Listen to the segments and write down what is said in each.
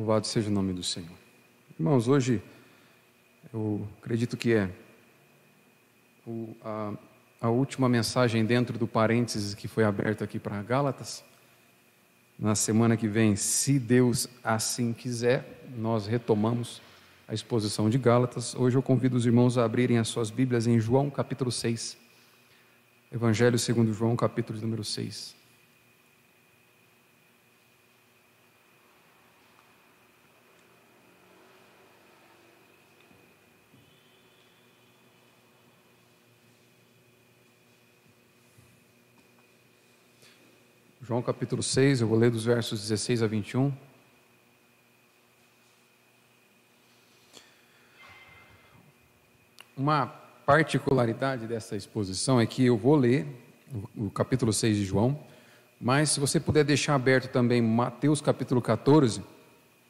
Louvado seja o nome do Senhor. Irmãos, hoje eu acredito que é o, a, a última mensagem dentro do parênteses que foi aberto aqui para Gálatas. Na semana que vem, se Deus assim quiser, nós retomamos a exposição de Gálatas. Hoje eu convido os irmãos a abrirem as suas Bíblias em João capítulo 6. Evangelho segundo João, capítulo número 6. João capítulo 6, eu vou ler dos versos 16 a 21. Uma particularidade dessa exposição é que eu vou ler o, capítulo 6 de João, mas se você puder deixar aberto também Mateus capítulo 14,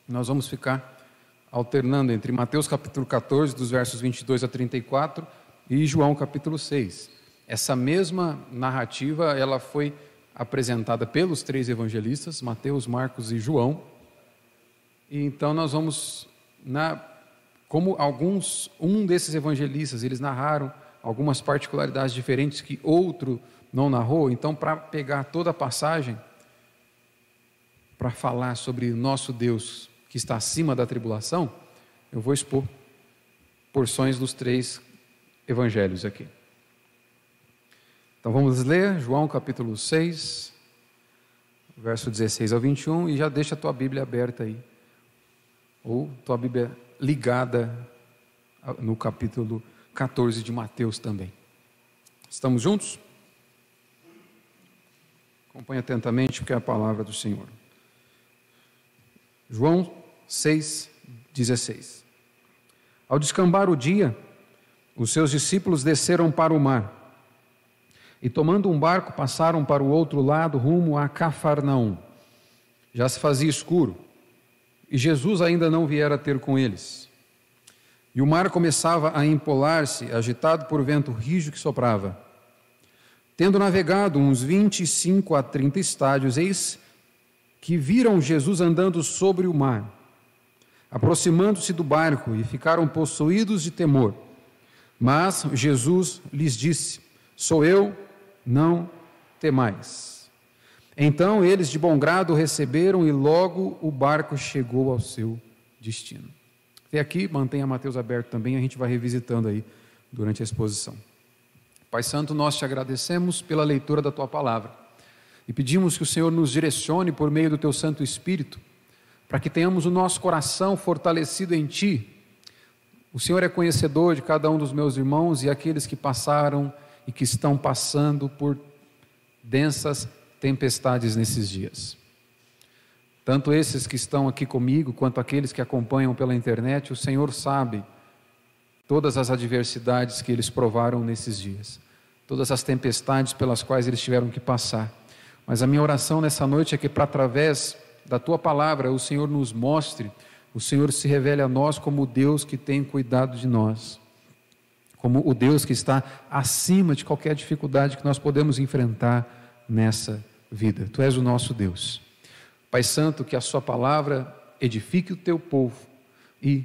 nós vamos ficar alternando entre Mateus capítulo 14, dos versos 22 a 34, e João capítulo 6. Essa mesma narrativa, ela foi apresentada pelos três evangelistas, Mateus, Marcos e João. E então nós vamos na como alguns um desses evangelistas, eles narraram algumas particularidades diferentes que outro não narrou, então para pegar toda a passagem para falar sobre nosso Deus que está acima da tribulação, eu vou expor porções dos três evangelhos aqui. Então vamos ler João capítulo 6, verso 16 ao 21, e já deixa a tua Bíblia aberta aí, ou tua Bíblia ligada no capítulo 14 de Mateus também. Estamos juntos? Acompanhe atentamente, porque é a palavra do Senhor. João 6, 16. Ao descambar o dia, os seus discípulos desceram para o mar e tomando um barco passaram para o outro lado, rumo a Cafarnaum. Já se fazia escuro e Jesus ainda não viera ter com eles. E o mar começava a empolar-se, agitado por vento rijo que soprava. Tendo navegado uns 25 a 30 estádios, eis que viram Jesus andando sobre o mar, aproximando-se do barco e ficaram possuídos de temor. Mas Jesus lhes disse: Sou eu, não temais. Então eles de bom grado receberam e logo o barco chegou ao seu destino. Até aqui, mantenha Mateus aberto também, a gente vai revisitando aí durante a exposição. Pai Santo, nós te agradecemos pela leitura da tua palavra e pedimos que o Senhor nos direcione por meio do teu Santo Espírito, para que tenhamos o nosso coração fortalecido em ti. O Senhor é conhecedor de cada um dos meus irmãos e aqueles que passaram e que estão passando por densas tempestades nesses dias. Tanto esses que estão aqui comigo, quanto aqueles que acompanham pela internet, o Senhor sabe todas as adversidades que eles provaram nesses dias, todas as tempestades pelas quais eles tiveram que passar. Mas a minha oração nessa noite é que, para através da tua palavra, o Senhor nos mostre, o Senhor se revele a nós como Deus que tem cuidado de nós como o Deus que está acima de qualquer dificuldade que nós podemos enfrentar nessa vida. Tu és o nosso Deus. Pai Santo, que a Sua palavra edifique o teu povo e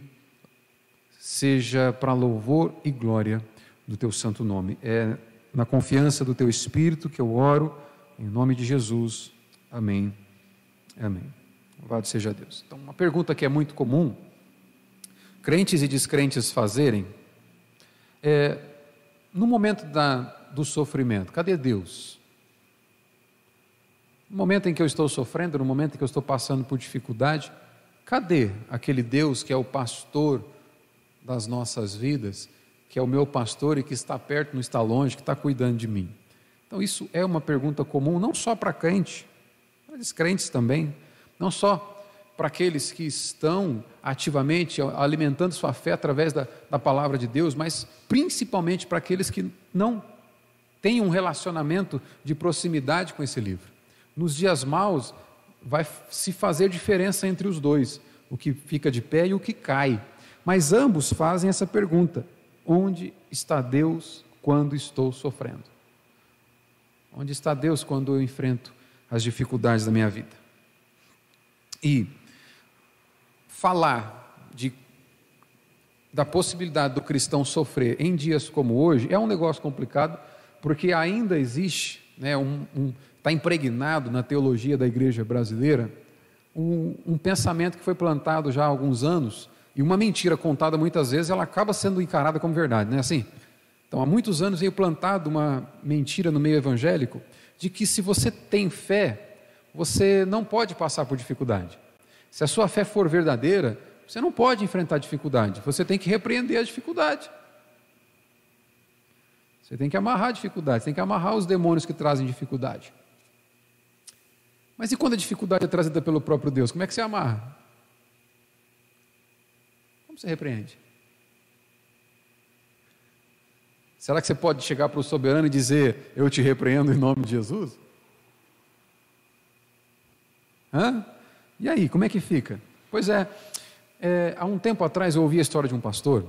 seja para louvor e glória do teu santo nome. É na confiança do teu Espírito que eu oro, em nome de Jesus. Amém. Amém. Louvado seja Deus. Então, uma pergunta que é muito comum, crentes e descrentes fazerem, é, no momento da, do sofrimento, cadê Deus? No momento em que eu estou sofrendo, no momento em que eu estou passando por dificuldade, cadê aquele Deus que é o pastor das nossas vidas, que é o meu pastor e que está perto, não está longe, que está cuidando de mim? Então, isso é uma pergunta comum, não só para crente, mas crentes também, não só para aqueles que estão ativamente alimentando sua fé através da, da palavra de Deus, mas principalmente para aqueles que não têm um relacionamento de proximidade com esse livro. Nos dias maus, vai se fazer diferença entre os dois, o que fica de pé e o que cai. Mas ambos fazem essa pergunta: onde está Deus quando estou sofrendo? Onde está Deus quando eu enfrento as dificuldades da minha vida? E falar de, da possibilidade do cristão sofrer em dias como hoje é um negócio complicado, porque ainda existe, né, um, um, está impregnado na teologia da igreja brasileira, um, um pensamento que foi plantado já há alguns anos, e uma mentira contada muitas vezes, ela acaba sendo encarada como verdade, não é assim? Então, há muitos anos veio plantado uma mentira no meio evangélico de que se você tem fé, você não pode passar por dificuldade. Se a sua fé for verdadeira, você não pode enfrentar dificuldade, você tem que repreender a dificuldade. Você tem que amarrar a dificuldade, você tem que amarrar os demônios que trazem dificuldade. Mas e quando a dificuldade é trazida pelo próprio Deus? Como é que você amarra? Como você repreende? Será que você pode chegar para o soberano e dizer: Eu te repreendo em nome de Jesus? Hã? E aí, como é que fica? Pois é, é, há um tempo atrás eu ouvi a história de um pastor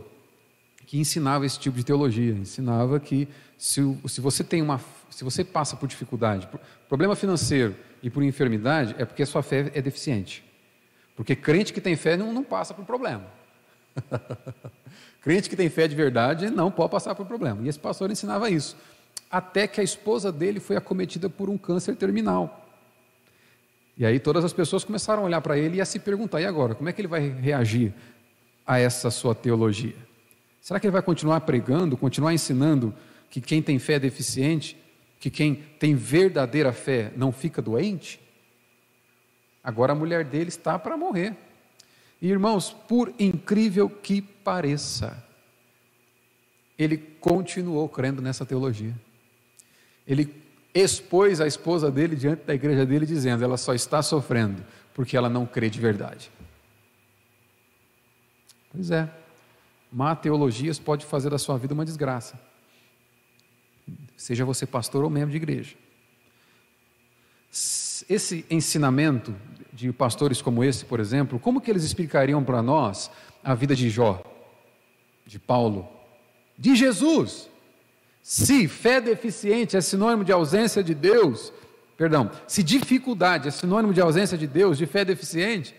que ensinava esse tipo de teologia, ensinava que se, se você tem uma, se você passa por dificuldade, por problema financeiro e por enfermidade, é porque a sua fé é deficiente. Porque crente que tem fé não, não passa por problema. Crente que tem fé de verdade não pode passar por problema. E esse pastor ensinava isso. Até que a esposa dele foi acometida por um câncer terminal. E aí todas as pessoas começaram a olhar para ele e a se perguntar: e agora? Como é que ele vai reagir a essa sua teologia? Será que ele vai continuar pregando, continuar ensinando que quem tem fé é deficiente, que quem tem verdadeira fé não fica doente? Agora a mulher dele está para morrer. E, irmãos, por incrível que pareça, ele continuou crendo nessa teologia. Ele expôs a esposa dele diante da igreja dele, dizendo: ela só está sofrendo porque ela não crê de verdade. Pois é, má teologias pode fazer da sua vida uma desgraça. Seja você pastor ou membro de igreja. Esse ensinamento de pastores como esse, por exemplo, como que eles explicariam para nós a vida de Jó, de Paulo, de Jesus? Se fé deficiente é sinônimo de ausência de Deus, perdão, se dificuldade é sinônimo de ausência de Deus, de fé deficiente,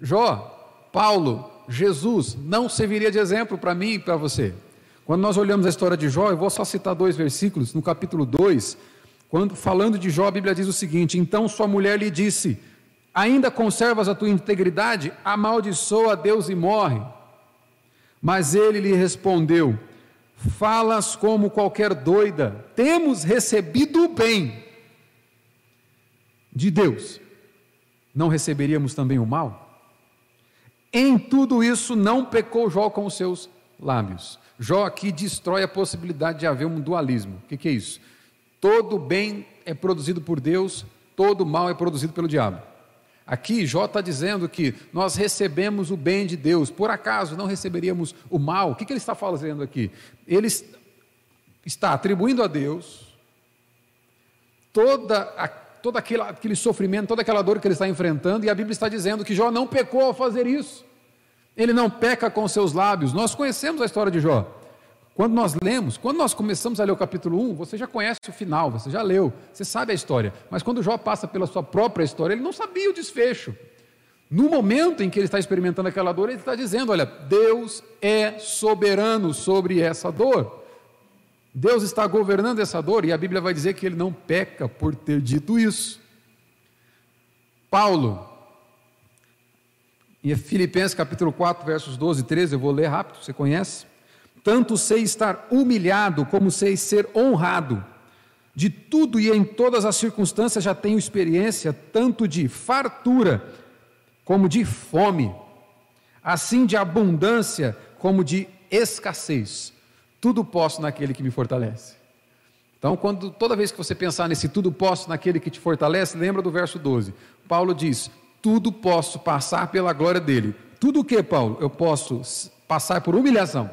Jó, Paulo, Jesus não serviria de exemplo para mim e para você. Quando nós olhamos a história de Jó, eu vou só citar dois versículos, no capítulo 2, quando falando de Jó, a Bíblia diz o seguinte: Então sua mulher lhe disse: Ainda conservas a tua integridade? Amaldiçoa a Deus e morre. Mas ele lhe respondeu: Falas como qualquer doida, temos recebido o bem de Deus, não receberíamos também o mal? Em tudo isso não pecou Jó com os seus lábios. Jó aqui destrói a possibilidade de haver um dualismo. O que, que é isso? Todo bem é produzido por Deus, todo mal é produzido pelo diabo. Aqui Jó está dizendo que nós recebemos o bem de Deus, por acaso não receberíamos o mal? O que, que ele está fazendo aqui? Ele está atribuindo a Deus toda a, todo aquele, aquele sofrimento, toda aquela dor que ele está enfrentando, e a Bíblia está dizendo que Jó não pecou ao fazer isso. Ele não peca com seus lábios. Nós conhecemos a história de Jó. Quando nós lemos, quando nós começamos a ler o capítulo 1, você já conhece o final, você já leu, você sabe a história. Mas quando Jó passa pela sua própria história, ele não sabia o desfecho. No momento em que ele está experimentando aquela dor, ele está dizendo: Olha, Deus é soberano sobre essa dor. Deus está governando essa dor, e a Bíblia vai dizer que ele não peca por ter dito isso. Paulo, em Filipenses capítulo 4, versos 12 e 13, eu vou ler rápido, você conhece? Tanto sei estar humilhado, como sei ser honrado. De tudo e em todas as circunstâncias já tenho experiência, tanto de fartura como de fome, assim de abundância como de escassez. Tudo posso naquele que me fortalece. Então, quando toda vez que você pensar nesse tudo posso naquele que te fortalece, lembra do verso 12. Paulo diz: "Tudo posso passar pela glória dele". Tudo o que, Paulo? Eu posso passar por humilhação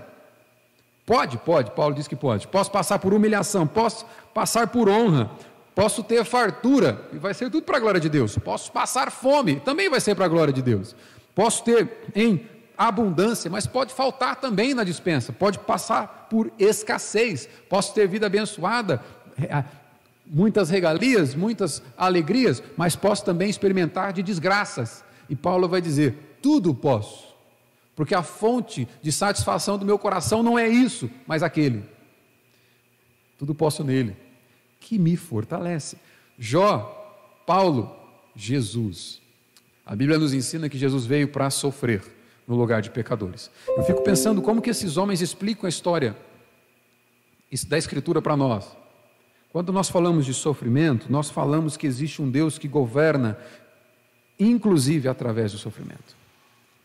Pode, pode, Paulo diz que pode. Posso passar por humilhação, posso passar por honra, posso ter fartura, e vai ser tudo para a glória de Deus. Posso passar fome, também vai ser para a glória de Deus. Posso ter em abundância, mas pode faltar também na dispensa. Pode passar por escassez. Posso ter vida abençoada, muitas regalias, muitas alegrias, mas posso também experimentar de desgraças. E Paulo vai dizer: tudo posso. Porque a fonte de satisfação do meu coração não é isso, mas aquele. Tudo posso nele, que me fortalece. Jó, Paulo, Jesus. A Bíblia nos ensina que Jesus veio para sofrer no lugar de pecadores. Eu fico pensando como que esses homens explicam a história da Escritura para nós. Quando nós falamos de sofrimento, nós falamos que existe um Deus que governa, inclusive através do sofrimento.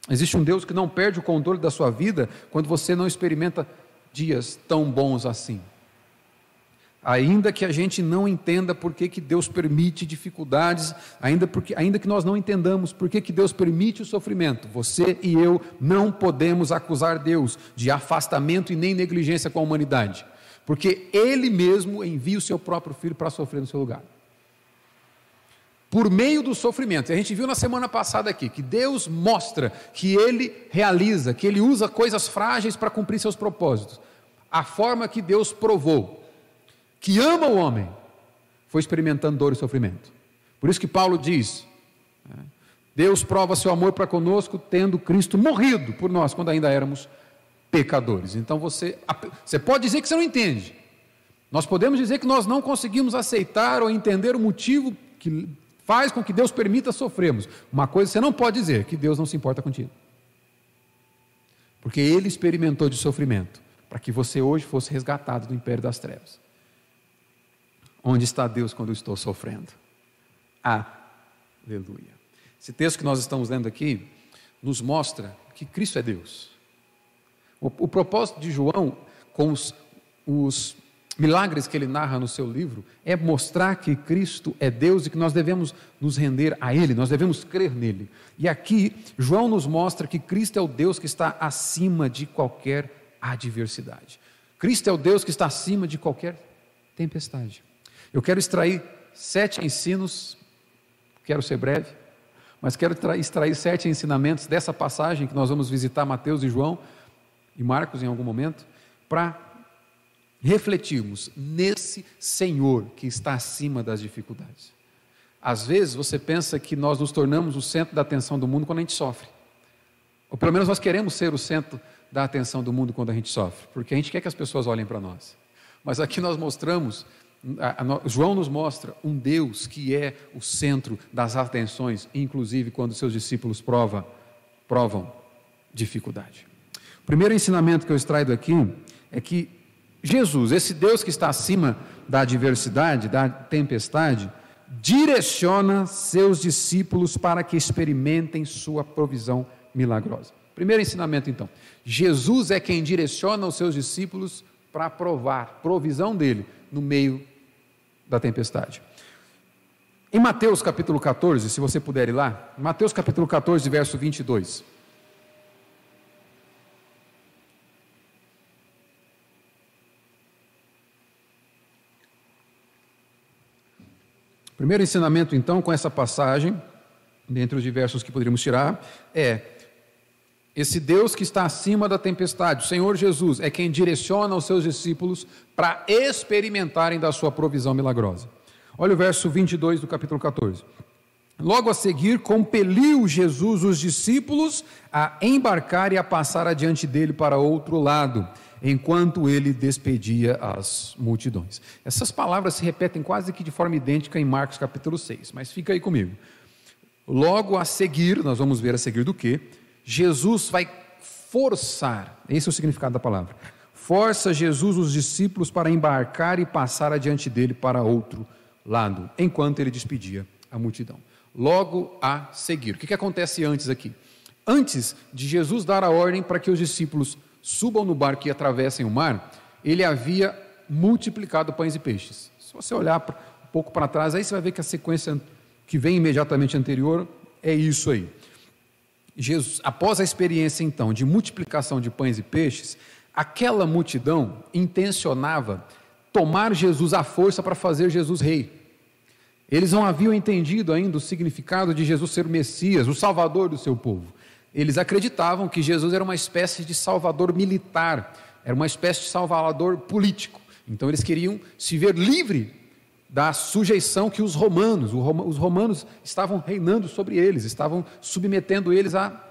Existe um Deus que não perde o controle da sua vida quando você não experimenta dias tão bons assim. Ainda que a gente não entenda por que, que Deus permite dificuldades, ainda, porque, ainda que nós não entendamos por que, que Deus permite o sofrimento, você e eu não podemos acusar Deus de afastamento e nem negligência com a humanidade, porque Ele mesmo envia o seu próprio filho para sofrer no seu lugar. Por meio do sofrimento, a gente viu na semana passada aqui que Deus mostra que Ele realiza, que Ele usa coisas frágeis para cumprir seus propósitos. A forma que Deus provou que ama o homem, foi experimentando dor e sofrimento. Por isso que Paulo diz: né, Deus prova seu amor para conosco, tendo Cristo morrido por nós quando ainda éramos pecadores. Então você, você pode dizer que você não entende. Nós podemos dizer que nós não conseguimos aceitar ou entender o motivo que faz com que Deus permita sofrermos. Uma coisa você não pode dizer, que Deus não se importa contigo. Porque Ele experimentou de sofrimento, para que você hoje fosse resgatado do império das trevas. Onde está Deus quando eu estou sofrendo? Aleluia. Esse texto que nós estamos lendo aqui nos mostra que Cristo é Deus. O, o propósito de João, com os, os milagres que ele narra no seu livro, é mostrar que Cristo é Deus e que nós devemos nos render a Ele, nós devemos crer nele. E aqui, João nos mostra que Cristo é o Deus que está acima de qualquer adversidade. Cristo é o Deus que está acima de qualquer tempestade. Eu quero extrair sete ensinos, quero ser breve, mas quero extrair sete ensinamentos dessa passagem que nós vamos visitar Mateus e João e Marcos em algum momento, para refletirmos nesse Senhor que está acima das dificuldades. Às vezes você pensa que nós nos tornamos o centro da atenção do mundo quando a gente sofre. Ou pelo menos nós queremos ser o centro da atenção do mundo quando a gente sofre, porque a gente quer que as pessoas olhem para nós. Mas aqui nós mostramos João nos mostra um Deus que é o centro das atenções, inclusive quando seus discípulos prova, provam dificuldade. O primeiro ensinamento que eu extraio daqui é que Jesus, esse Deus que está acima da adversidade, da tempestade, direciona seus discípulos para que experimentem sua provisão milagrosa. Primeiro ensinamento, então: Jesus é quem direciona os seus discípulos para provar provisão dele no meio da tempestade. Em Mateus capítulo 14, se você puder ir lá, Mateus capítulo 14, verso 22. Primeiro ensinamento, então, com essa passagem, dentre os diversos que poderíamos tirar, é esse Deus que está acima da tempestade, o Senhor Jesus, é quem direciona os seus discípulos para experimentarem da sua provisão milagrosa. Olha o verso 22 do capítulo 14. Logo a seguir, compeliu Jesus os discípulos a embarcar e a passar adiante dele para outro lado, enquanto ele despedia as multidões. Essas palavras se repetem quase que de forma idêntica em Marcos capítulo 6, mas fica aí comigo. Logo a seguir, nós vamos ver a seguir do que? Jesus vai forçar, esse é o significado da palavra. Força Jesus os discípulos para embarcar e passar adiante dele para outro lado, enquanto ele despedia a multidão. Logo a seguir. O que, que acontece antes aqui? Antes de Jesus dar a ordem para que os discípulos subam no barco e atravessem o mar, ele havia multiplicado pães e peixes. Se você olhar um pouco para trás, aí você vai ver que a sequência que vem imediatamente anterior é isso aí. Jesus, após a experiência então de multiplicação de pães e peixes, aquela multidão intencionava tomar Jesus à força para fazer Jesus rei. Eles não haviam entendido ainda o significado de Jesus ser o Messias, o Salvador do seu povo. Eles acreditavam que Jesus era uma espécie de Salvador militar, era uma espécie de Salvador político. Então eles queriam se ver livre da sujeição que os romanos, os romanos estavam reinando sobre eles, estavam submetendo eles a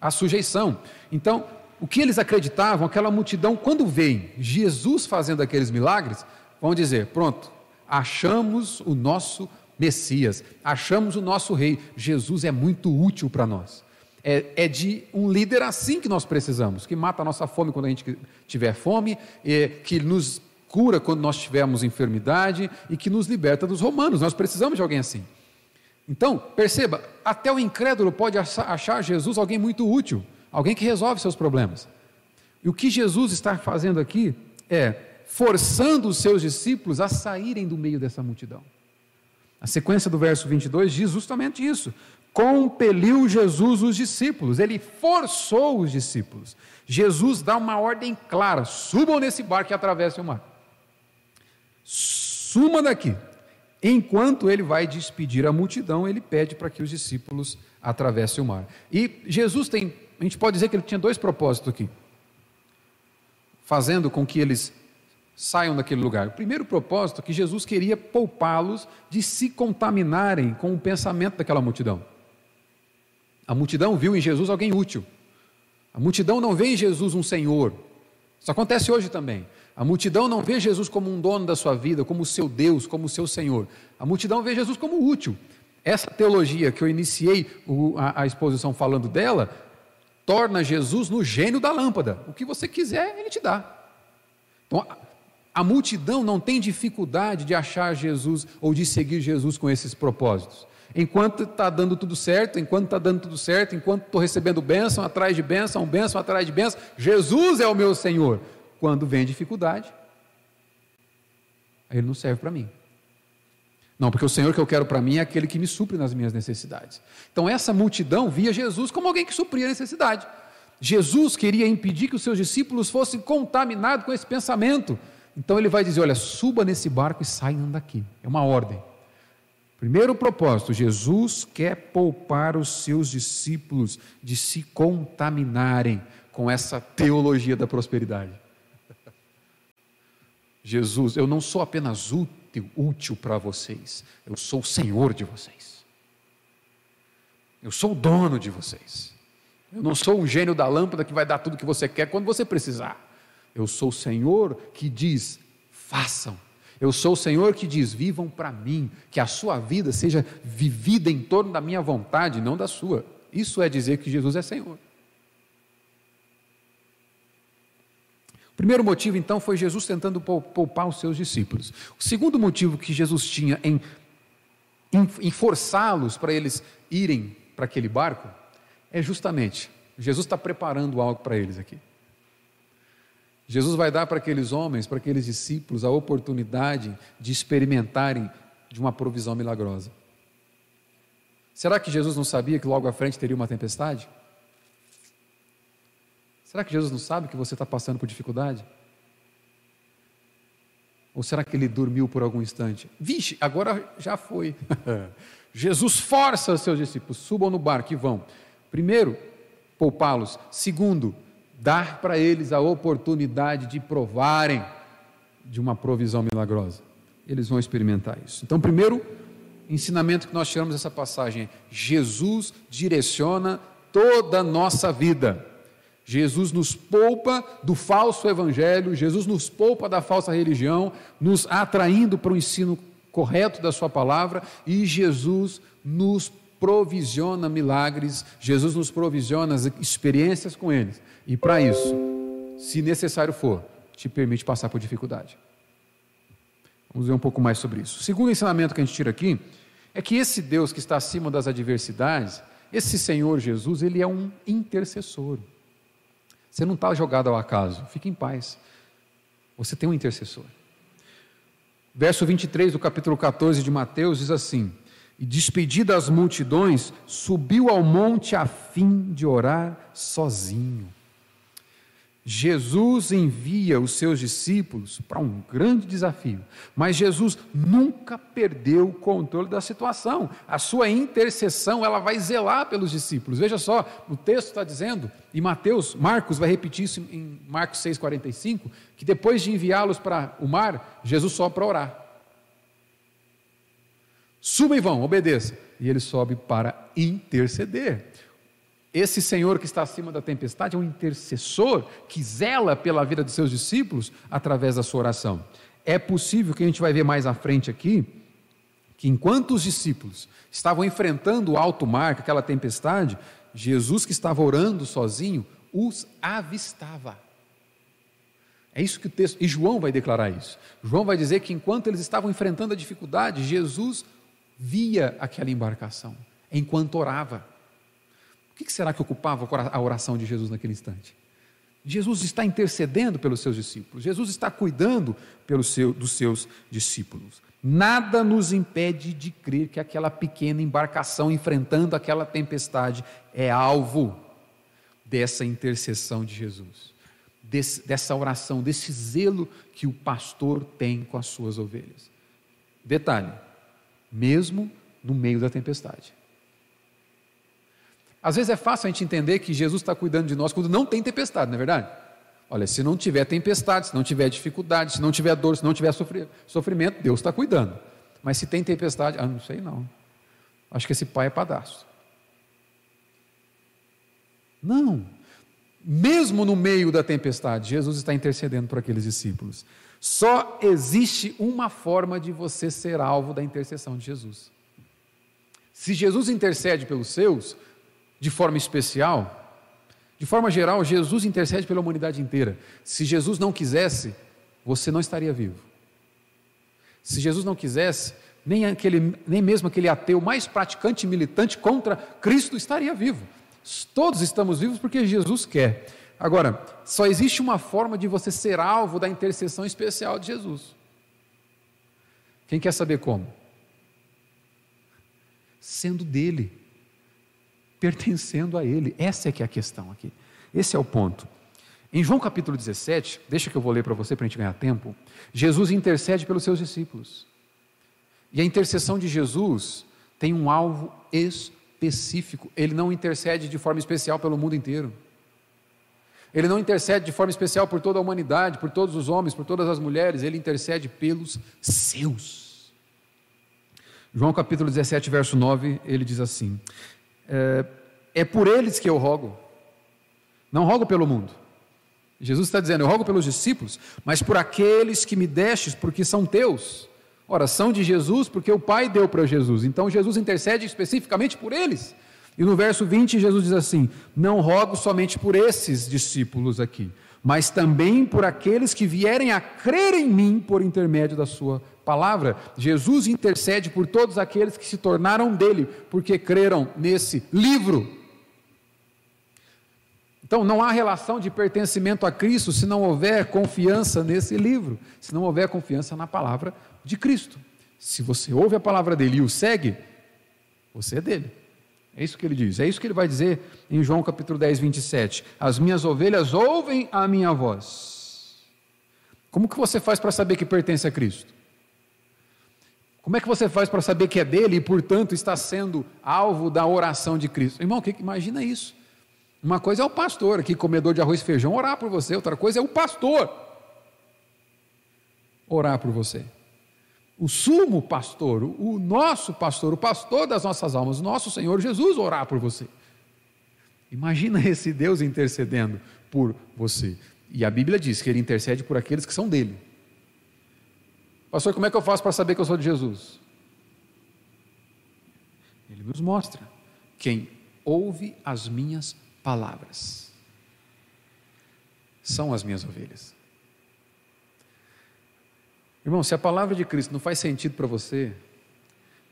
a sujeição. Então, o que eles acreditavam, aquela multidão, quando veem Jesus fazendo aqueles milagres, vão dizer: pronto, achamos o nosso Messias, achamos o nosso rei. Jesus é muito útil para nós. É, é, de um líder assim que nós precisamos, que mata a nossa fome quando a gente tiver fome, é, que nos cura quando nós tivermos enfermidade e que nos liberta dos romanos. Nós precisamos de alguém assim. Então, perceba, até o incrédulo pode achar Jesus alguém muito útil, alguém que resolve seus problemas. E o que Jesus está fazendo aqui é forçando os seus discípulos a saírem do meio dessa multidão. A sequência do verso 22 diz justamente isso. Compeliu Jesus os discípulos, ele forçou os discípulos. Jesus dá uma ordem clara: subam nesse barco e atravessem o mar. Suma daqui. Enquanto ele vai despedir a multidão, ele pede para que os discípulos atravessem o mar. E Jesus tem, a gente pode dizer que ele tinha dois propósitos aqui, fazendo com que eles saiam daquele lugar. O primeiro propósito é que Jesus queria poupá-los de se contaminarem com o pensamento daquela multidão. A multidão viu em Jesus alguém útil. A multidão não vê em Jesus um Senhor. Isso acontece hoje também. A multidão não vê Jesus como um dono da sua vida, como seu Deus, como seu Senhor. A multidão vê Jesus como útil. Essa teologia que eu iniciei a, a exposição falando dela, torna Jesus no gênio da lâmpada. O que você quiser, ele te dá. Então, a multidão não tem dificuldade de achar Jesus ou de seguir Jesus com esses propósitos. Enquanto está dando tudo certo, enquanto está dando tudo certo, enquanto estou recebendo bênção atrás de bênção, bênção atrás de bênção, Jesus é o meu Senhor. Quando vem dificuldade, ele não serve para mim. Não, porque o Senhor que eu quero para mim é aquele que me supre nas minhas necessidades. Então essa multidão via Jesus como alguém que supria a necessidade. Jesus queria impedir que os seus discípulos fossem contaminados com esse pensamento então ele vai dizer: olha, suba nesse barco e saiam daqui. É uma ordem. Primeiro propósito: Jesus quer poupar os seus discípulos de se contaminarem com essa teologia da prosperidade. Jesus, eu não sou apenas útil, útil para vocês, eu sou o Senhor de vocês. Eu sou o dono de vocês. Eu não sou um gênio da lâmpada que vai dar tudo o que você quer quando você precisar. Eu sou o Senhor que diz: façam. Eu sou o Senhor que diz: vivam para mim, que a sua vida seja vivida em torno da minha vontade, não da sua. Isso é dizer que Jesus é Senhor. O primeiro motivo, então, foi Jesus tentando poupar os seus discípulos. O segundo motivo que Jesus tinha em, em, em forçá-los para eles irem para aquele barco é justamente: Jesus está preparando algo para eles aqui. Jesus vai dar para aqueles homens, para aqueles discípulos, a oportunidade de experimentarem de uma provisão milagrosa. Será que Jesus não sabia que logo à frente teria uma tempestade? Será que Jesus não sabe que você está passando por dificuldade? Ou será que ele dormiu por algum instante? Vixe, agora já foi. Jesus força seus discípulos, subam no barco e vão. Primeiro, poupá-los. Segundo, dar para eles a oportunidade de provarem de uma provisão milagrosa. Eles vão experimentar isso. Então, primeiro ensinamento que nós tiramos dessa passagem é: Jesus direciona toda a nossa vida. Jesus nos poupa do falso evangelho, Jesus nos poupa da falsa religião, nos atraindo para o ensino correto da Sua palavra, e Jesus nos provisiona milagres, Jesus nos provisiona experiências com eles. E para isso, se necessário for, te permite passar por dificuldade. Vamos ver um pouco mais sobre isso. O segundo ensinamento que a gente tira aqui é que esse Deus que está acima das adversidades, esse Senhor Jesus, ele é um intercessor. Você não está jogado ao acaso, fique em paz. Você tem um intercessor. Verso 23 do capítulo 14 de Mateus diz assim: E despedida as multidões, subiu ao monte a fim de orar sozinho. Jesus envia os seus discípulos para um grande desafio, mas Jesus nunca perdeu o controle da situação. A sua intercessão, ela vai zelar pelos discípulos. Veja só, o texto está dizendo, e Mateus, Marcos vai repetir isso em Marcos 6,45, que depois de enviá-los para o mar, Jesus sobe para orar. Suba e vão, obedeça. E ele sobe para interceder. esse Senhor que está acima da tempestade é um intercessor que zela pela vida dos seus discípulos através da sua oração. É possível que a gente vai ver mais à frente aqui que enquanto os discípulos estavam enfrentando o alto mar, aquela tempestade, Jesus que estava orando sozinho os avistava. É isso que o texto, e João vai declarar isso. João vai dizer que enquanto eles estavam enfrentando a dificuldade, Jesus via aquela embarcação enquanto orava. O que será que ocupava a oração de Jesus naquele instante? Jesus está intercedendo pelos seus discípulos, Jesus está cuidando pelos seu, dos seus discípulos. Nada nos impede de crer que aquela pequena embarcação enfrentando aquela tempestade é alvo dessa intercessão de Jesus, desse, dessa oração, desse zelo que o pastor tem com as suas ovelhas. Detalhe: mesmo no meio da tempestade. Às vezes é fácil a gente entender que Jesus está cuidando de nós quando não tem tempestade, não é verdade? Olha, se não tiver tempestade, se não tiver dificuldade, se não tiver dor, se não tiver sofrimento, Deus está cuidando. Mas se tem tempestade, ah, não sei não. Acho que esse pai é padastro. Não. Mesmo no meio da tempestade, Jesus está intercedendo por aqueles discípulos. Só existe uma forma de você ser alvo da intercessão de Jesus. Se Jesus intercede pelos seus, de forma especial, de forma geral, Jesus intercede pela humanidade inteira. Se Jesus não quisesse, você não estaria vivo. Se Jesus não quisesse, nem, aquele, nem mesmo aquele ateu mais praticante e militante contra Cristo estaria vivo. Todos estamos vivos porque Jesus quer. Agora, só existe uma forma de você ser alvo da intercessão especial de Jesus. Quem quer saber como? Sendo dele pertencendo a Ele. Essa é que é a questão aqui. Esse é o ponto. Em João capítulo 17, deixa que eu vou ler para você para a gente ganhar tempo. Jesus intercede pelos seus discípulos. E a intercessão de Jesus tem um alvo específico. Ele não intercede de forma especial pelo mundo inteiro. Ele não intercede de forma especial por toda a humanidade, por todos os homens, por todas as mulheres. Ele intercede pelos seus. João capítulo 17, verso 9, ele diz assim: é, é por eles que eu rogo, não rogo pelo mundo. Jesus está dizendo: Eu rogo pelos discípulos, mas por aqueles que me destes, porque são teus. Ora, são de Jesus, porque o Pai deu para Jesus. Então Jesus intercede especificamente por eles. E no verso 20, Jesus diz assim: Não rogo somente por esses discípulos aqui, mas também por aqueles que vierem a crer em mim por intermédio da Sua palavra, Jesus intercede por todos aqueles que se tornaram dele, porque creram nesse livro. Então, não há relação de pertencimento a Cristo se não houver confiança nesse livro, se não houver confiança na palavra de Cristo. Se você ouve a palavra dele e o segue, você é dele. É isso que ele diz, é isso que ele vai dizer em João capítulo 10, 27. As minhas ovelhas ouvem a minha voz. Como que você faz para saber que pertence a Cristo? Como é que você faz para saber que é dele e, portanto, está sendo alvo da oração de Cristo? Irmão, que, imagina isso. Uma coisa é o pastor aqui, comedor de arroz e feijão, orar por você, outra coisa é o pastor orar por você. O sumo pastor, o nosso pastor, o pastor das nossas almas, nosso Senhor Jesus orar por você. Imagina esse Deus intercedendo por você. E a Bíblia diz que ele intercede por aqueles que são dele. Pastor, como é que eu faço para saber que eu sou de Jesus? Ele nos mostra. Quem ouve as minhas palavras são as minhas ovelhas. Irmão, se a palavra de Cristo não faz sentido para você,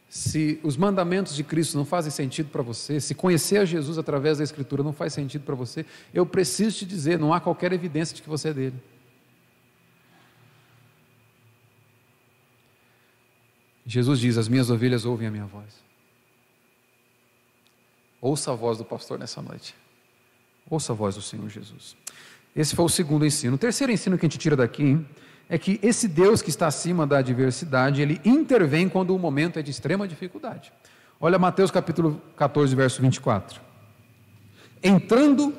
se os mandamentos de Cristo não fazem sentido para você, se conhecer a Jesus através da Escritura não faz sentido para você, eu preciso te dizer: não há qualquer evidência de que você é dele. Jesus diz: As minhas ovelhas ouvem a minha voz. Ouça a voz do pastor nessa noite. Ouça a voz do Senhor Jesus. Esse foi o segundo ensino. O terceiro ensino que a gente tira daqui é que esse Deus que está acima da adversidade, ele intervém quando o momento é de extrema dificuldade. Olha Mateus capítulo 14, verso 24. Entrando,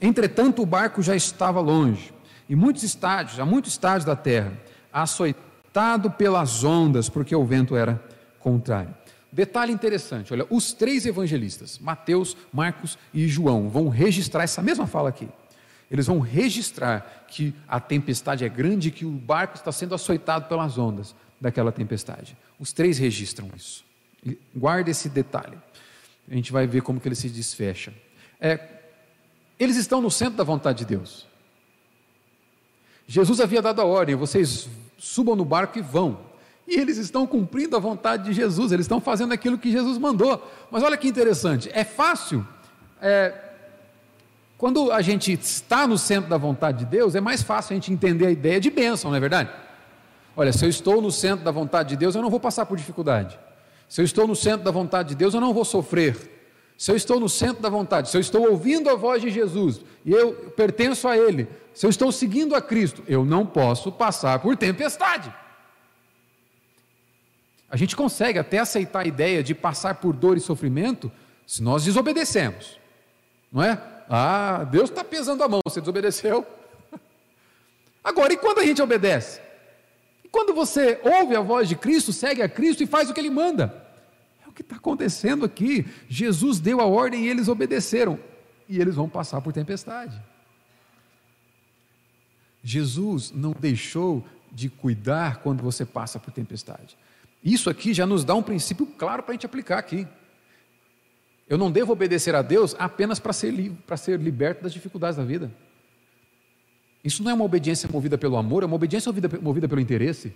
entretanto o barco já estava longe, e muitos estádios, a muitos estádios da terra, açoitado pelas ondas, porque o vento era contrário. Detalhe interessante: olha, os três evangelistas, Mateus, Marcos e João, vão registrar essa mesma fala aqui. Eles vão registrar que a tempestade é grande e que o barco está sendo açoitado pelas ondas daquela tempestade. Os três registram isso. Guarde esse detalhe. A gente vai ver como que ele se desfecha. É, eles estão no centro da vontade de Deus. Jesus havia dado a ordem: vocês subam no barco e vão. E eles estão cumprindo a vontade de Jesus, eles estão fazendo aquilo que Jesus mandou. Mas olha que interessante: é fácil. É, quando a gente está no centro da vontade de Deus, é mais fácil a gente entender a ideia de bênção, não é verdade? Olha, se eu estou no centro da vontade de Deus, eu não vou passar por dificuldade. Se eu estou no centro da vontade de Deus, eu não vou sofrer. Se eu estou no centro da vontade, se eu estou ouvindo a voz de Jesus e eu pertenço a Ele, se eu estou seguindo a Cristo, eu não posso passar por tempestade. A gente consegue até aceitar a ideia de passar por dor e sofrimento se nós desobedecemos, não é? Ah, Deus está pesando a mão, você desobedeceu. Agora, e quando a gente obedece? E quando você ouve a voz de Cristo, segue a Cristo e faz o que Ele manda? É o que está acontecendo aqui. Jesus deu a ordem e eles obedeceram. E eles vão passar por tempestade. Jesus não deixou de cuidar quando você passa por tempestade. Isso aqui já nos dá um princípio claro para a gente aplicar aqui. Eu não devo obedecer a Deus apenas para ser, para ser liberto das dificuldades da vida. Isso não é uma obediência movida pelo amor, é uma obediência movida, movida pelo interesse.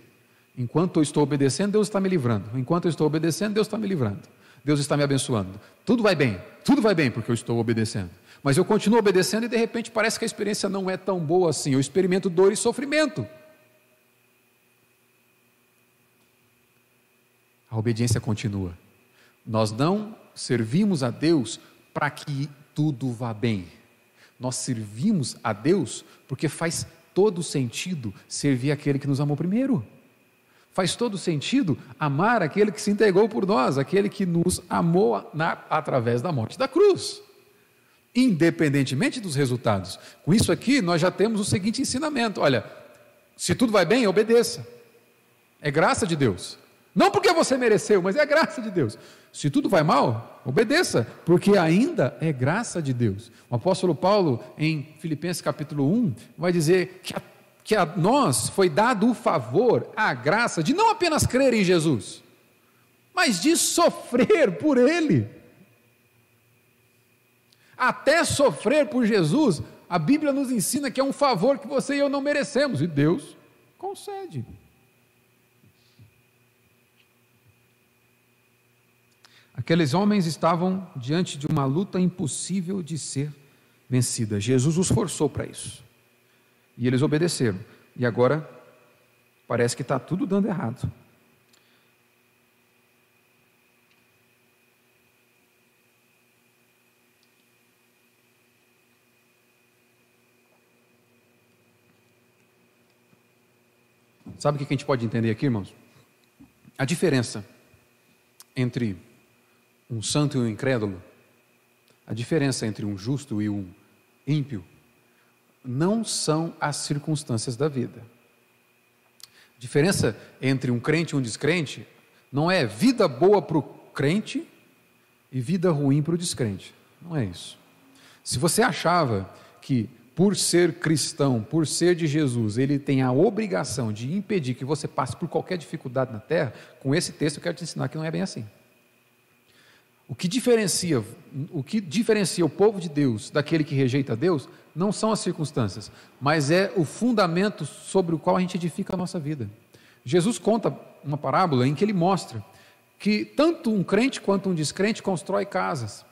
Enquanto eu estou obedecendo, Deus está me livrando. Enquanto eu estou obedecendo, Deus está me livrando. Deus está me abençoando. Tudo vai bem, tudo vai bem porque eu estou obedecendo. Mas eu continuo obedecendo e de repente parece que a experiência não é tão boa assim. Eu experimento dor e sofrimento. A obediência continua. Nós não servimos a Deus para que tudo vá bem. Nós servimos a Deus porque faz todo sentido servir aquele que nos amou primeiro. Faz todo sentido amar aquele que se entregou por nós, aquele que nos amou na, através da morte da cruz, independentemente dos resultados. Com isso aqui, nós já temos o seguinte ensinamento: olha, se tudo vai bem, obedeça, é graça de Deus. Não porque você mereceu, mas é graça de Deus. Se tudo vai mal, obedeça, porque ainda é graça de Deus. O apóstolo Paulo, em Filipenses capítulo 1, vai dizer que a, que a nós foi dado o favor, a graça de não apenas crer em Jesus, mas de sofrer por Ele. Até sofrer por Jesus, a Bíblia nos ensina que é um favor que você e eu não merecemos, e Deus concede. Aqueles homens estavam diante de uma luta impossível de ser vencida. Jesus os forçou para isso. E eles obedeceram. E agora parece que está tudo dando errado. Sabe o que a gente pode entender aqui, irmãos? A diferença entre um santo e um incrédulo, a diferença entre um justo e um ímpio não são as circunstâncias da vida. A diferença entre um crente e um descrente não é vida boa para o crente e vida ruim para o descrente. Não é isso. Se você achava que por ser cristão, por ser de Jesus, ele tem a obrigação de impedir que você passe por qualquer dificuldade na terra, com esse texto eu quero te ensinar que não é bem assim. O que diferencia, o que diferencia o povo de Deus daquele que rejeita Deus não são as circunstâncias, mas é o fundamento sobre o qual a gente edifica a nossa vida. Jesus conta uma parábola em que ele mostra que tanto um crente quanto um descrente constrói casas,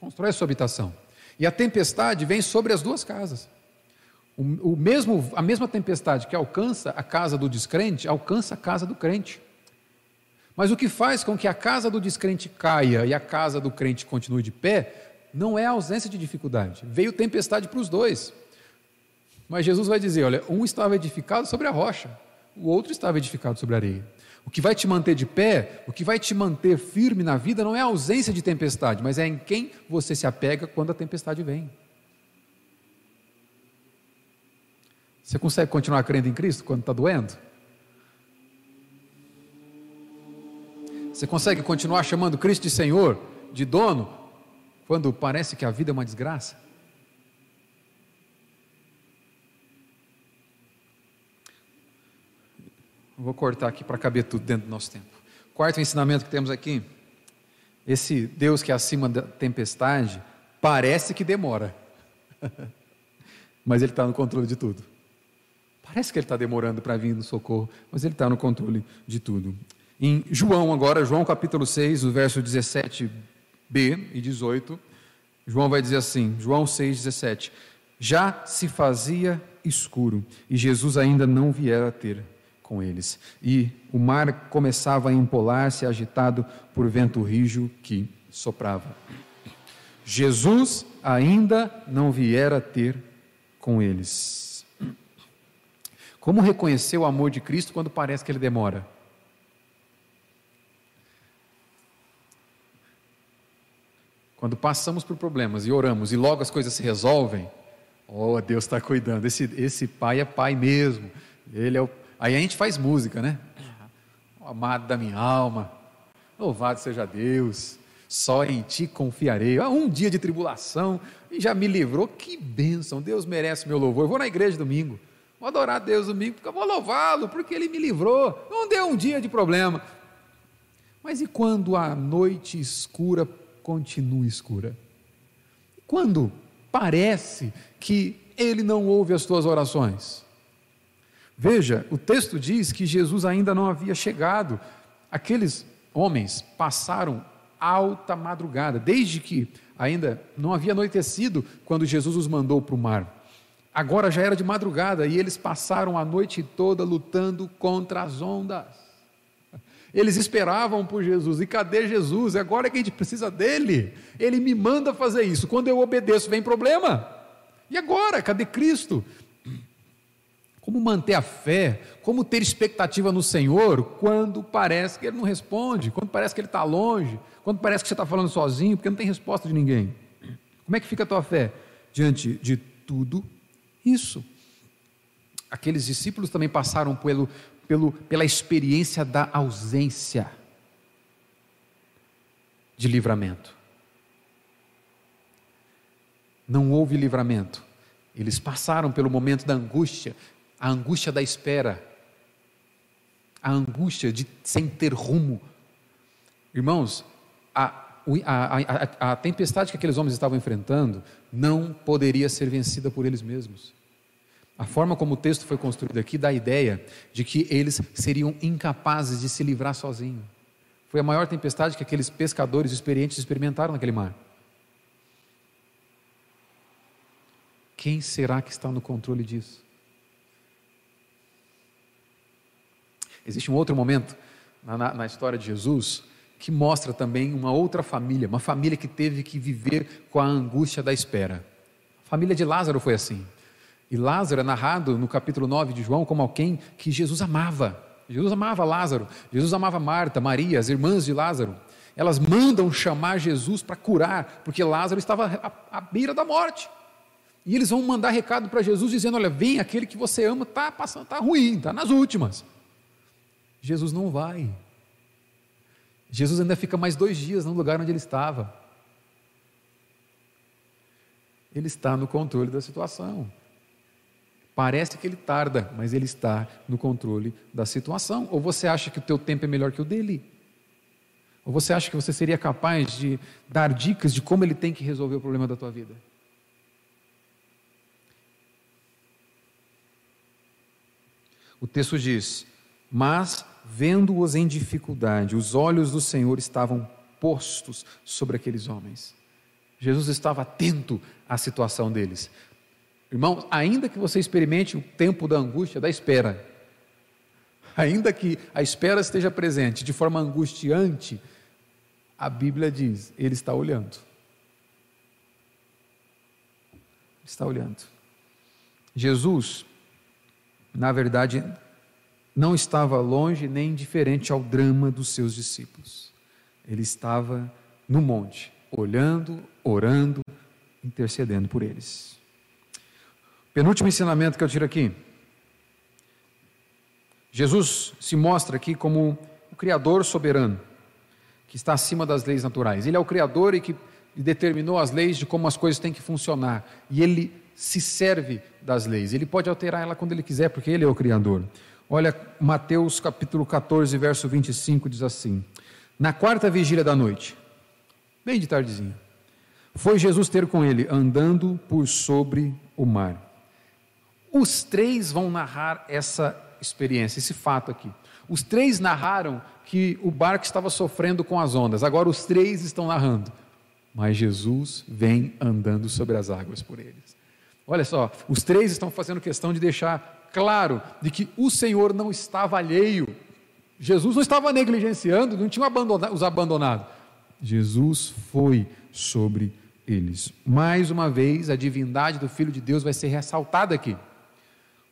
constrói sua habitação. E a tempestade vem sobre as duas casas. O mesmo, a mesma tempestade que alcança a casa do descrente, alcança a casa do crente. Mas o que faz com que a casa do descrente caia e a casa do crente continue de pé, não é a ausência de dificuldade. Veio tempestade para os dois. Mas Jesus vai dizer: olha, um estava edificado sobre a rocha, o outro estava edificado sobre a areia. O que vai te manter de pé, o que vai te manter firme na vida, não é a ausência de tempestade, mas é em quem você se apega quando a tempestade vem. Você consegue continuar crendo em Cristo quando está doendo? Você consegue continuar chamando Cristo de Senhor, de dono, quando parece que a vida é uma desgraça? Vou cortar aqui para caber tudo dentro do nosso tempo. Quarto ensinamento que temos aqui: esse Deus que é acima da tempestade parece que demora, mas Ele está no controle de tudo. Parece que Ele está demorando para vir no socorro, mas Ele está no controle de tudo. Em João, agora, João capítulo 6, o verso 17b e 18, João vai dizer assim: João 6, 17. Já se fazia escuro e Jesus ainda não viera ter com eles. E o mar começava a empolar-se, agitado por vento rijo que soprava. Jesus ainda não viera ter com eles. Como reconhecer o amor de Cristo quando parece que ele demora? Quando passamos por problemas e oramos e logo as coisas se resolvem, oh, Deus está cuidando. Esse, esse pai é pai mesmo. Ele é o Aí a gente faz música, né? O amado da minha alma, louvado seja Deus, só em ti confiarei. Ah, um dia de tribulação e já me livrou, que bênção, Deus merece meu louvor. Eu vou na igreja domingo, vou adorar a Deus domingo, porque eu vou louvá-lo, porque ele me livrou. Não deu um dia de problema. Mas e quando a noite escura continua escura? Quando parece que ele não ouve as tuas orações? Veja, o texto diz que Jesus ainda não havia chegado. Aqueles homens passaram alta madrugada, desde que ainda não havia anoitecido quando Jesus os mandou para o mar. Agora já era de madrugada e eles passaram a noite toda lutando contra as ondas. Eles esperavam por Jesus. E cadê Jesus? Agora é que a gente precisa dele. Ele me manda fazer isso. Quando eu obedeço, vem problema. E agora? Cadê Cristo? Como manter a fé? Como ter expectativa no Senhor quando parece que Ele não responde, quando parece que Ele está longe, quando parece que você está falando sozinho, porque não tem resposta de ninguém? Como é que fica a tua fé diante de tudo isso? Aqueles discípulos também passaram pelo, pelo, pela experiência da ausência de livramento. Não houve livramento. Eles passaram pelo momento da angústia, a angústia da espera, a angústia de sem ter rumo. Irmãos, a, a, a, a, tempestade que aqueles homens estavam enfrentando não poderia ser vencida por eles mesmos. A forma como o texto foi construído aqui dá a ideia de que eles seriam incapazes de se livrar sozinhos. Foi a maior tempestade que aqueles pescadores experientes experimentaram naquele mar. Quem será que está no controle disso? Existe um outro momento na, na, história de Jesus que mostra também uma outra família, uma família que teve que viver com a angústia da espera. A família de Lázaro foi assim. E Lázaro é narrado no capítulo 9 de João como alguém que Jesus amava. Jesus amava Lázaro, Jesus amava Marta, Maria, as irmãs de Lázaro. Elas mandam chamar Jesus para curar, porque Lázaro estava à, beira da morte. E eles vão mandar recado para Jesus dizendo: Olha, vem aquele que você ama, está passando, está ruim, está nas últimas. Jesus não vai. Jesus ainda fica mais dois dias no lugar onde ele estava. Ele está no controle da situação. Parece que ele tarda, mas ele está no controle da situação. Ou você acha que o teu tempo é melhor que o dele? Ou você acha que você seria capaz de dar dicas de como ele tem que resolver o problema da tua vida? O texto diz: mas, vendo-os em dificuldade, os olhos do Senhor estavam postos sobre aqueles homens. Jesus estava atento à situação deles. Irmãos, ainda que você experimente o tempo da angústia, da espera, ainda que a espera esteja presente de forma angustiante, a Bíblia diz: Ele está olhando. Está olhando. Jesus, na verdade, não estava longe nem indiferente ao drama dos seus discípulos. Ele estava no monte, olhando, orando, intercedendo por eles. Penúltimo ensinamento que eu tiro aqui. Jesus se mostra aqui como o Criador soberano. que está acima das leis naturais. Ele é o Criador e que determinou as leis de como as coisas têm que funcionar. E ele se serve das leis. Ele pode alterar ela quando ele quiser, porque ele é o Criador. Olha, Mateus capítulo 14, verso 25 diz assim: Na quarta vigília da noite, bem de tardezinha, foi Jesus ter com ele, andando por sobre o mar. Os três vão narrar essa experiência, esse fato aqui. Os três narraram que o barco estava sofrendo com as ondas, agora os três estão narrando. Mas Jesus vem andando sobre as águas por eles. Olha só, os três estão fazendo questão de deixar claro de que o Senhor não estava alheio. Jesus não estava negligenciando, não tinha abandonado, os abandonado. Jesus foi sobre eles. Mais uma vez, a divindade do Filho de Deus vai ser ressaltada aqui.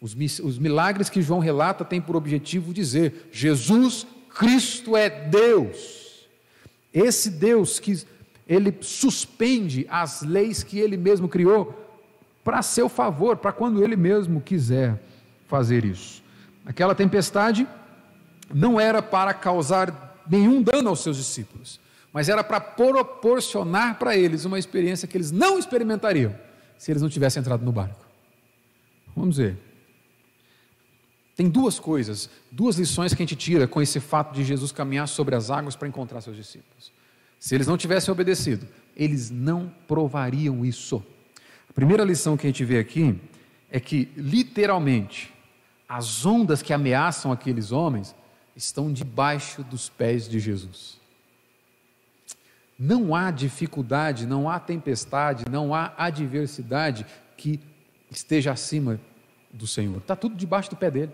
Os, milagres que João relata têm por objetivo dizer: Jesus Cristo é Deus. Esse Deus que ele suspende as leis que ele mesmo criou para seu favor, para quando ele mesmo quiser fazer isso. Aquela tempestade não era para causar nenhum dano aos seus discípulos, mas era para proporcionar para eles uma experiência que eles não experimentariam se eles não tivessem entrado no barco. Vamos ver. Tem duas coisas, duas lições que a gente tira com esse fato de Jesus caminhar sobre as águas para encontrar seus discípulos. Se eles não tivessem obedecido, eles não provariam isso. A primeira lição que a gente vê aqui é que, literalmente, as ondas que ameaçam aqueles homens estão debaixo dos pés de Jesus. Não há dificuldade, não há tempestade, não há adversidade que esteja acima do Senhor. Está tudo debaixo do pé dele.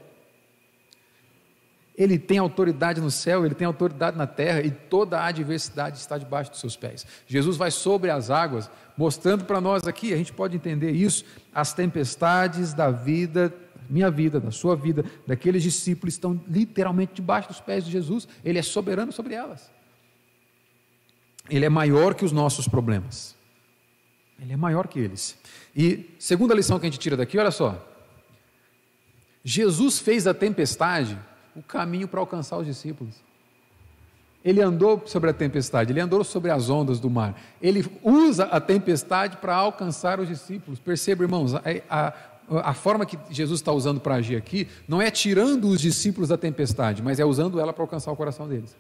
Ele tem autoridade no céu, ele tem autoridade na terra e toda a adversidade está debaixo dos seus pés. Jesus vai sobre as águas, mostrando para nós aqui, a gente pode entender isso, as tempestades da vida, minha vida, da sua vida, daqueles discípulos estão literalmente debaixo dos pés de Jesus, ele é soberano sobre elas. Ele é maior que os nossos problemas. Ele é maior que eles. E segunda lição que a gente tira daqui, olha só. Jesus fez a tempestade o caminho para alcançar os discípulos. Ele andou sobre a tempestade, ele andou sobre as ondas do mar. Ele usa a tempestade para alcançar os discípulos. Perceba, irmãos, a, a, a forma que Jesus está usando para agir aqui não é tirando os discípulos da tempestade, mas é usando ela para alcançar o coração deles.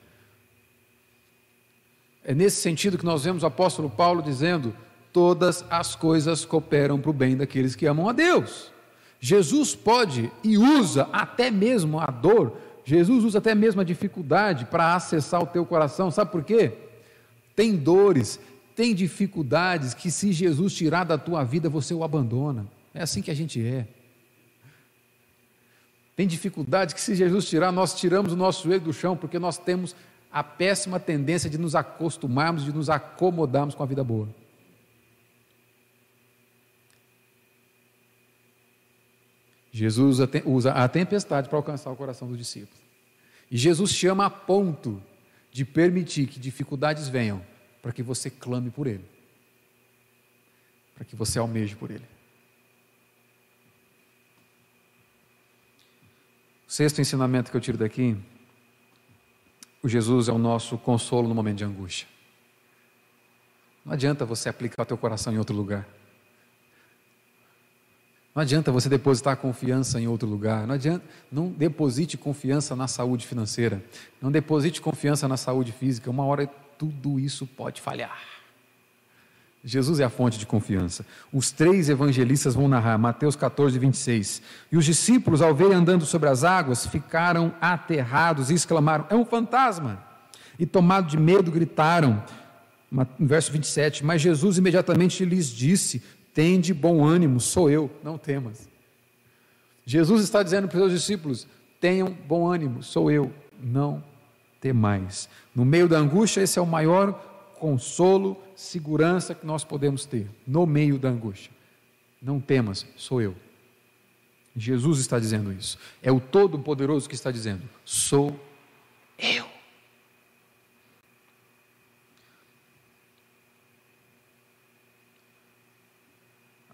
É nesse sentido que nós vemos o apóstolo Paulo dizendo: todas as coisas cooperam para o bem daqueles que amam a Deus. Jesus pode e usa até mesmo a dor, Jesus usa até mesmo a dificuldade para acessar o teu coração, sabe por quê? Tem dores, tem dificuldades que se Jesus tirar da tua vida, você o abandona. É assim que a gente é. Tem dificuldades que se Jesus tirar, nós tiramos o nosso joelho do chão, porque nós temos a péssima tendência de nos acostumarmos, de nos acomodarmos com a vida boa. Jesus usa a tempestade para alcançar o coração dos discípulos. E Jesus chama a ponto de permitir que dificuldades venham para que você clame por Ele, para que você almeje por Ele. Sexto ensinamento que eu tiro daqui: o Jesus é o nosso consolo no momento de angústia. Não adianta você aplicar o teu coração em outro lugar. Não adianta você depositar confiança em outro lugar. Não adianta, não deposite confiança na saúde financeira. Não deposite confiança na saúde física. Uma hora tudo isso pode falhar. Jesus é a fonte de confiança. Os três evangelistas vão narrar, Mateus 14, 26. E os discípulos, ao verem andando sobre as águas, ficaram aterrados e exclamaram: É um fantasma! E tomados de medo, gritaram. Verso 27. Mas Jesus imediatamente lhes disse: Tende bom ânimo, sou eu, não temas. Jesus está dizendo para os seus discípulos: tenham bom ânimo, sou eu, não temais. No meio da angústia, esse é o maior consolo, segurança que nós podemos ter. No meio da angústia. Não temas, sou eu. Jesus está dizendo isso. É o Todo-Poderoso que está dizendo: sou eu.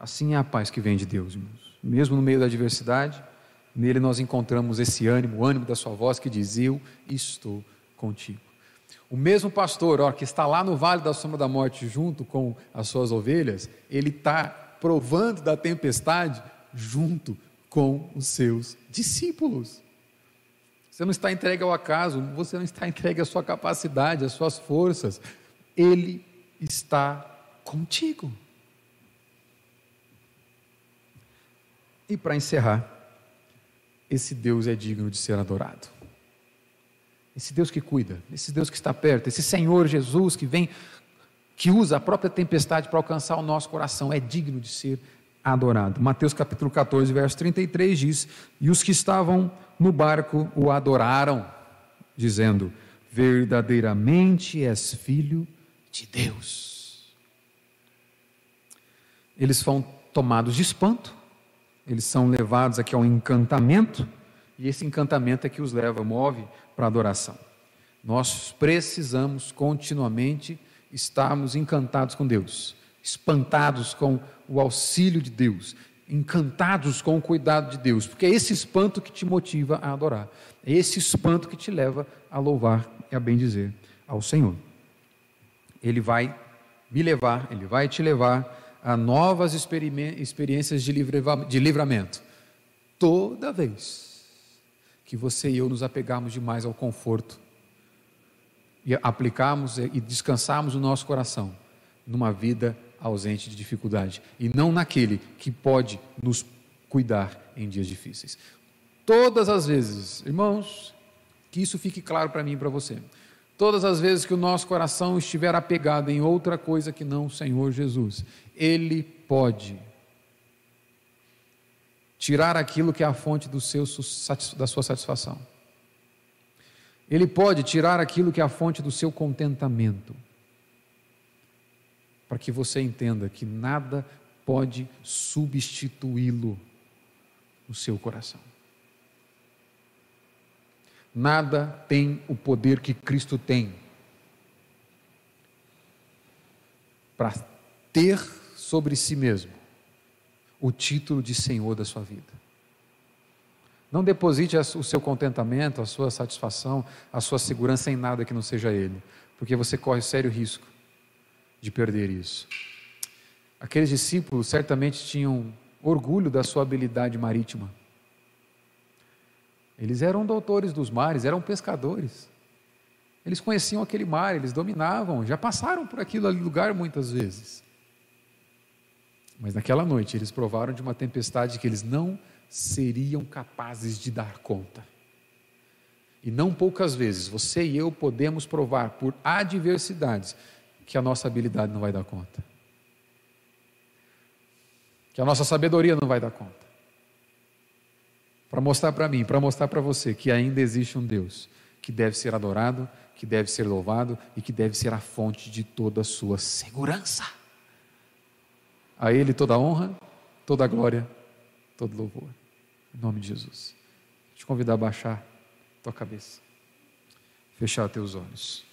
Assim é a paz que vem de Deus, irmãos. Mesmo no meio da adversidade, nele nós encontramos esse ânimo, o ânimo da sua voz que diz: Eu estou contigo. O mesmo pastor, ó, que está lá no vale da sombra da morte junto com as suas ovelhas, ele está provando da tempestade junto com os seus discípulos. Você não está entregue ao acaso, você não está entregue à sua capacidade, às suas forças. Ele está contigo. E para encerrar, esse Deus é digno de ser adorado. Esse Deus que cuida, esse Deus que está perto, esse Senhor Jesus que vem, que usa a própria tempestade para alcançar o nosso coração, é digno de ser adorado. Mateus capítulo 14, verso 33 diz: E os que estavam no barco o adoraram, dizendo: Verdadeiramente és filho de Deus. Eles foram tomados de espanto, eles são levados aqui ao encantamento, e esse encantamento é que os leva, move para a adoração. Nós precisamos continuamente estarmos encantados com Deus, espantados com o auxílio de Deus, encantados com o cuidado de Deus, porque é esse espanto que te motiva a adorar, é esse espanto que te leva a louvar e a bendizer ao Senhor. Ele vai me levar, ele vai te levar a novas experiências de livramento. Toda vez que você e eu nos apegarmos demais ao conforto e aplicarmos e descansarmos o nosso coração numa vida ausente de dificuldade e não naquele que pode nos cuidar em dias difíceis. Todas as vezes, irmãos, que isso fique claro para mim e para você. Todas as vezes que o nosso coração estiver apegado em outra coisa que não o Senhor Jesus, Ele pode tirar aquilo que é a fonte seu, da sua satisfação. Ele pode tirar aquilo que é a fonte do seu contentamento para que você entenda que nada pode substituí-lo no seu coração. Nada tem o poder que Cristo tem para ter sobre si mesmo o título de Senhor da sua vida. Não deposite o seu contentamento, a sua satisfação, a sua segurança em nada que não seja Ele, porque você corre sério risco de perder isso. Aqueles discípulos certamente tinham orgulho da sua habilidade marítima. Eles eram doutores dos mares, eram pescadores. Eles conheciam aquele mar, eles dominavam, já passaram por aquele lugar muitas vezes. Mas naquela noite eles provaram de uma tempestade que eles não seriam capazes de dar conta. E não poucas vezes você e eu podemos provar por adversidades que a nossa habilidade não vai dar conta, que a nossa sabedoria não vai dar conta. Para mostrar para mim, para mostrar para você que ainda existe um Deus que deve ser adorado, que deve ser louvado e que deve ser a fonte de toda a sua segurança. A Ele toda a honra, toda a glória, todo louvor. Em nome de Jesus. Te convidar a baixar tua cabeça, fechar teus olhos.